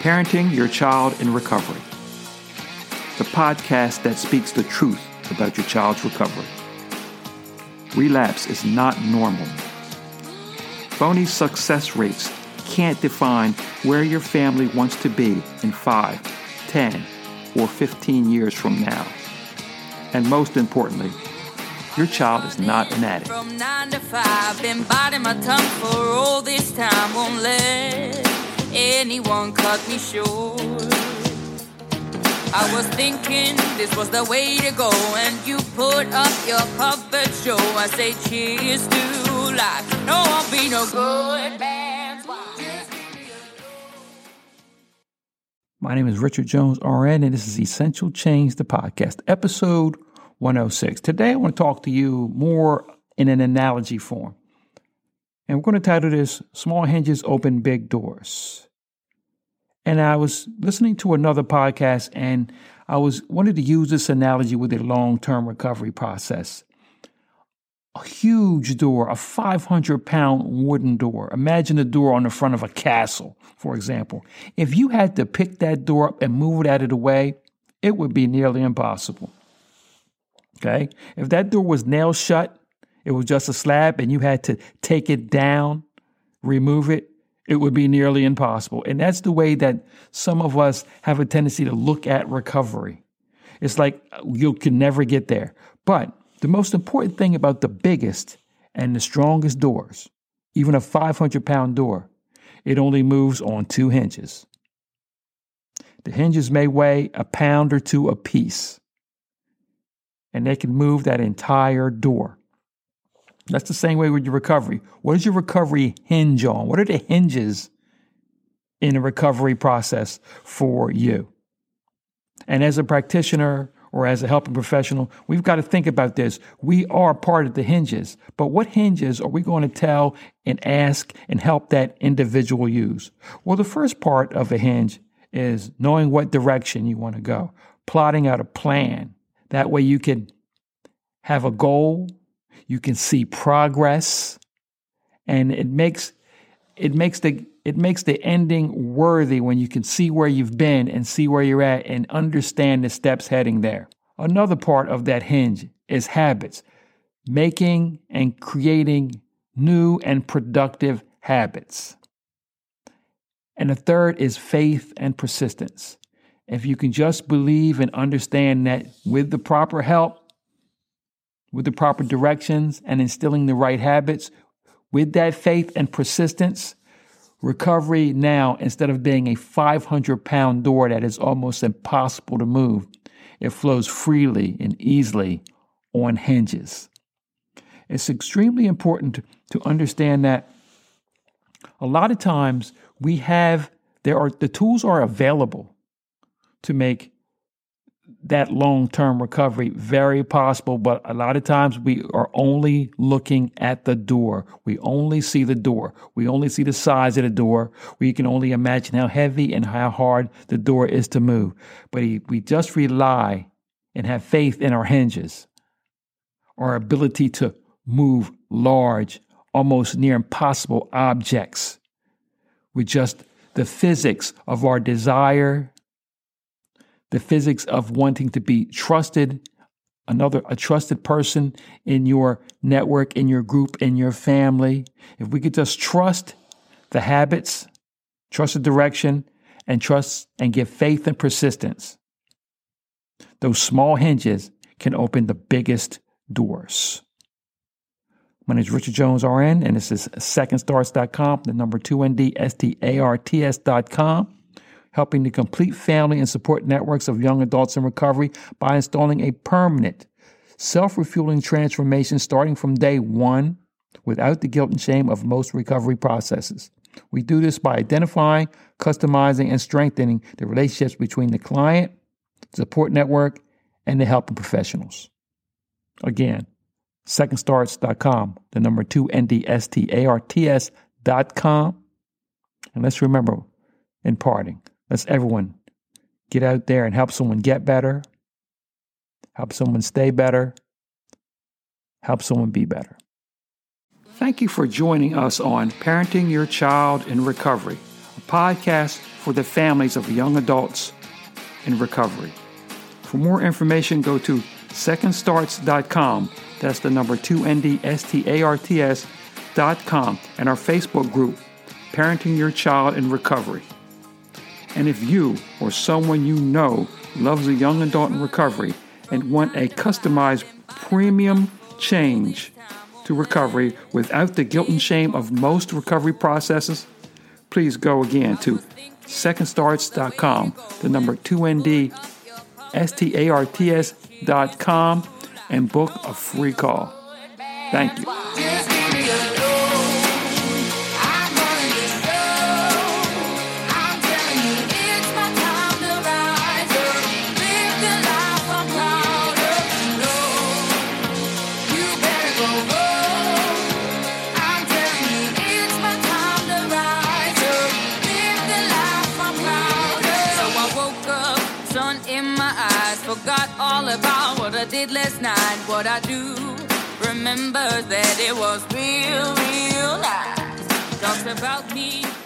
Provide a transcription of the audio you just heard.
Parenting Your Child in Recovery, the podcast that speaks the truth about your child's recovery. Relapse is not normal. Phony success rates can't define where your family wants to be in 5, 10, or 15 years from now. And most importantly, your child is not an addict. From nine to five, been biting my tongue for all this time. Won't let anyone cut me short. I was thinking this was the way to go, and you put up your puppet show. I say cheers to life. No, I'll be no good My name is Richard Jones, RN, and this is Essential Change, the podcast, episode 106. Today, I want to talk to you more in an analogy form. And we're going to title this Small Hinges Open Big Doors. And I was listening to another podcast and I was wanted to use this analogy with a long-term recovery process. A huge door, a 500 pound wooden door. Imagine a door on the front of a castle, for example. If you had to pick that door up and move it out of the way, it would be nearly impossible. Okay. If that door was nailed shut, it was just a slab, and you had to take it down, remove it, it would be nearly impossible. And that's the way that some of us have a tendency to look at recovery. It's like you can never get there. But the most important thing about the biggest and the strongest doors, even a 500 pound door, it only moves on two hinges. The hinges may weigh a pound or two apiece and they can move that entire door. That's the same way with your recovery. What does your recovery hinge on? What are the hinges in a recovery process for you? And as a practitioner or as a helping professional, we've got to think about this. We are part of the hinges, but what hinges are we going to tell and ask and help that individual use? Well, the first part of a hinge is knowing what direction you want to go, plotting out a plan, that way you can have a goal, you can see progress, and it makes it makes the it makes the ending worthy when you can see where you've been and see where you're at and understand the steps heading there. Another part of that hinge is habits, making and creating new and productive habits. And the third is faith and persistence. If you can just believe and understand that with the proper help, with the proper directions and instilling the right habits, with that faith and persistence, recovery now, instead of being a 500 pound door that is almost impossible to move, it flows freely and easily on hinges. It's extremely important to understand that a lot of times we have, there are, the tools are available to make that long term recovery very possible. But a lot of times we are only looking at the door. We only see the door. We only see the size of the door. We can only imagine how heavy and how hard the door is to move. But we just rely and have faith in our hinges, our ability to move large, almost near impossible objects with just the physics of our desire the physics of wanting to be trusted, another a trusted person in your network, in your group, in your family. If we could just trust the habits, trust the direction, and trust and give faith and persistence, those small hinges can open the biggest doors. My name is Richard Jones, RN, and this is secondstarts.com, the number 2ND, S-T-A-R-T-S.com helping to complete family and support networks of young adults in recovery by installing a permanent self refueling transformation starting from day one without the guilt and shame of most recovery processes. We do this by identifying, customizing, and strengthening the relationships between the client, support network, and the helping professionals. Again, secondstarts.com, the number two NDSTARTS.com. And let's remember in parting, Let's everyone get out there and help someone get better, help someone stay better, help someone be better. Thank you for joining us on Parenting Your Child in Recovery, a podcast for the families of young adults in recovery. For more information, go to secondstarts.com. That's the number 2NDSTARTS.com and our Facebook group, Parenting Your Child in Recovery. And if you or someone you know loves a young adult in recovery and want a customized premium change to recovery without the guilt and shame of most recovery processes, please go again to secondstarts.com, the number 2ND, S-T-A-R-T-S.com, and book a free call. Thank you. All about what I did last night. What I do remember that it was real, real life. Talks about me.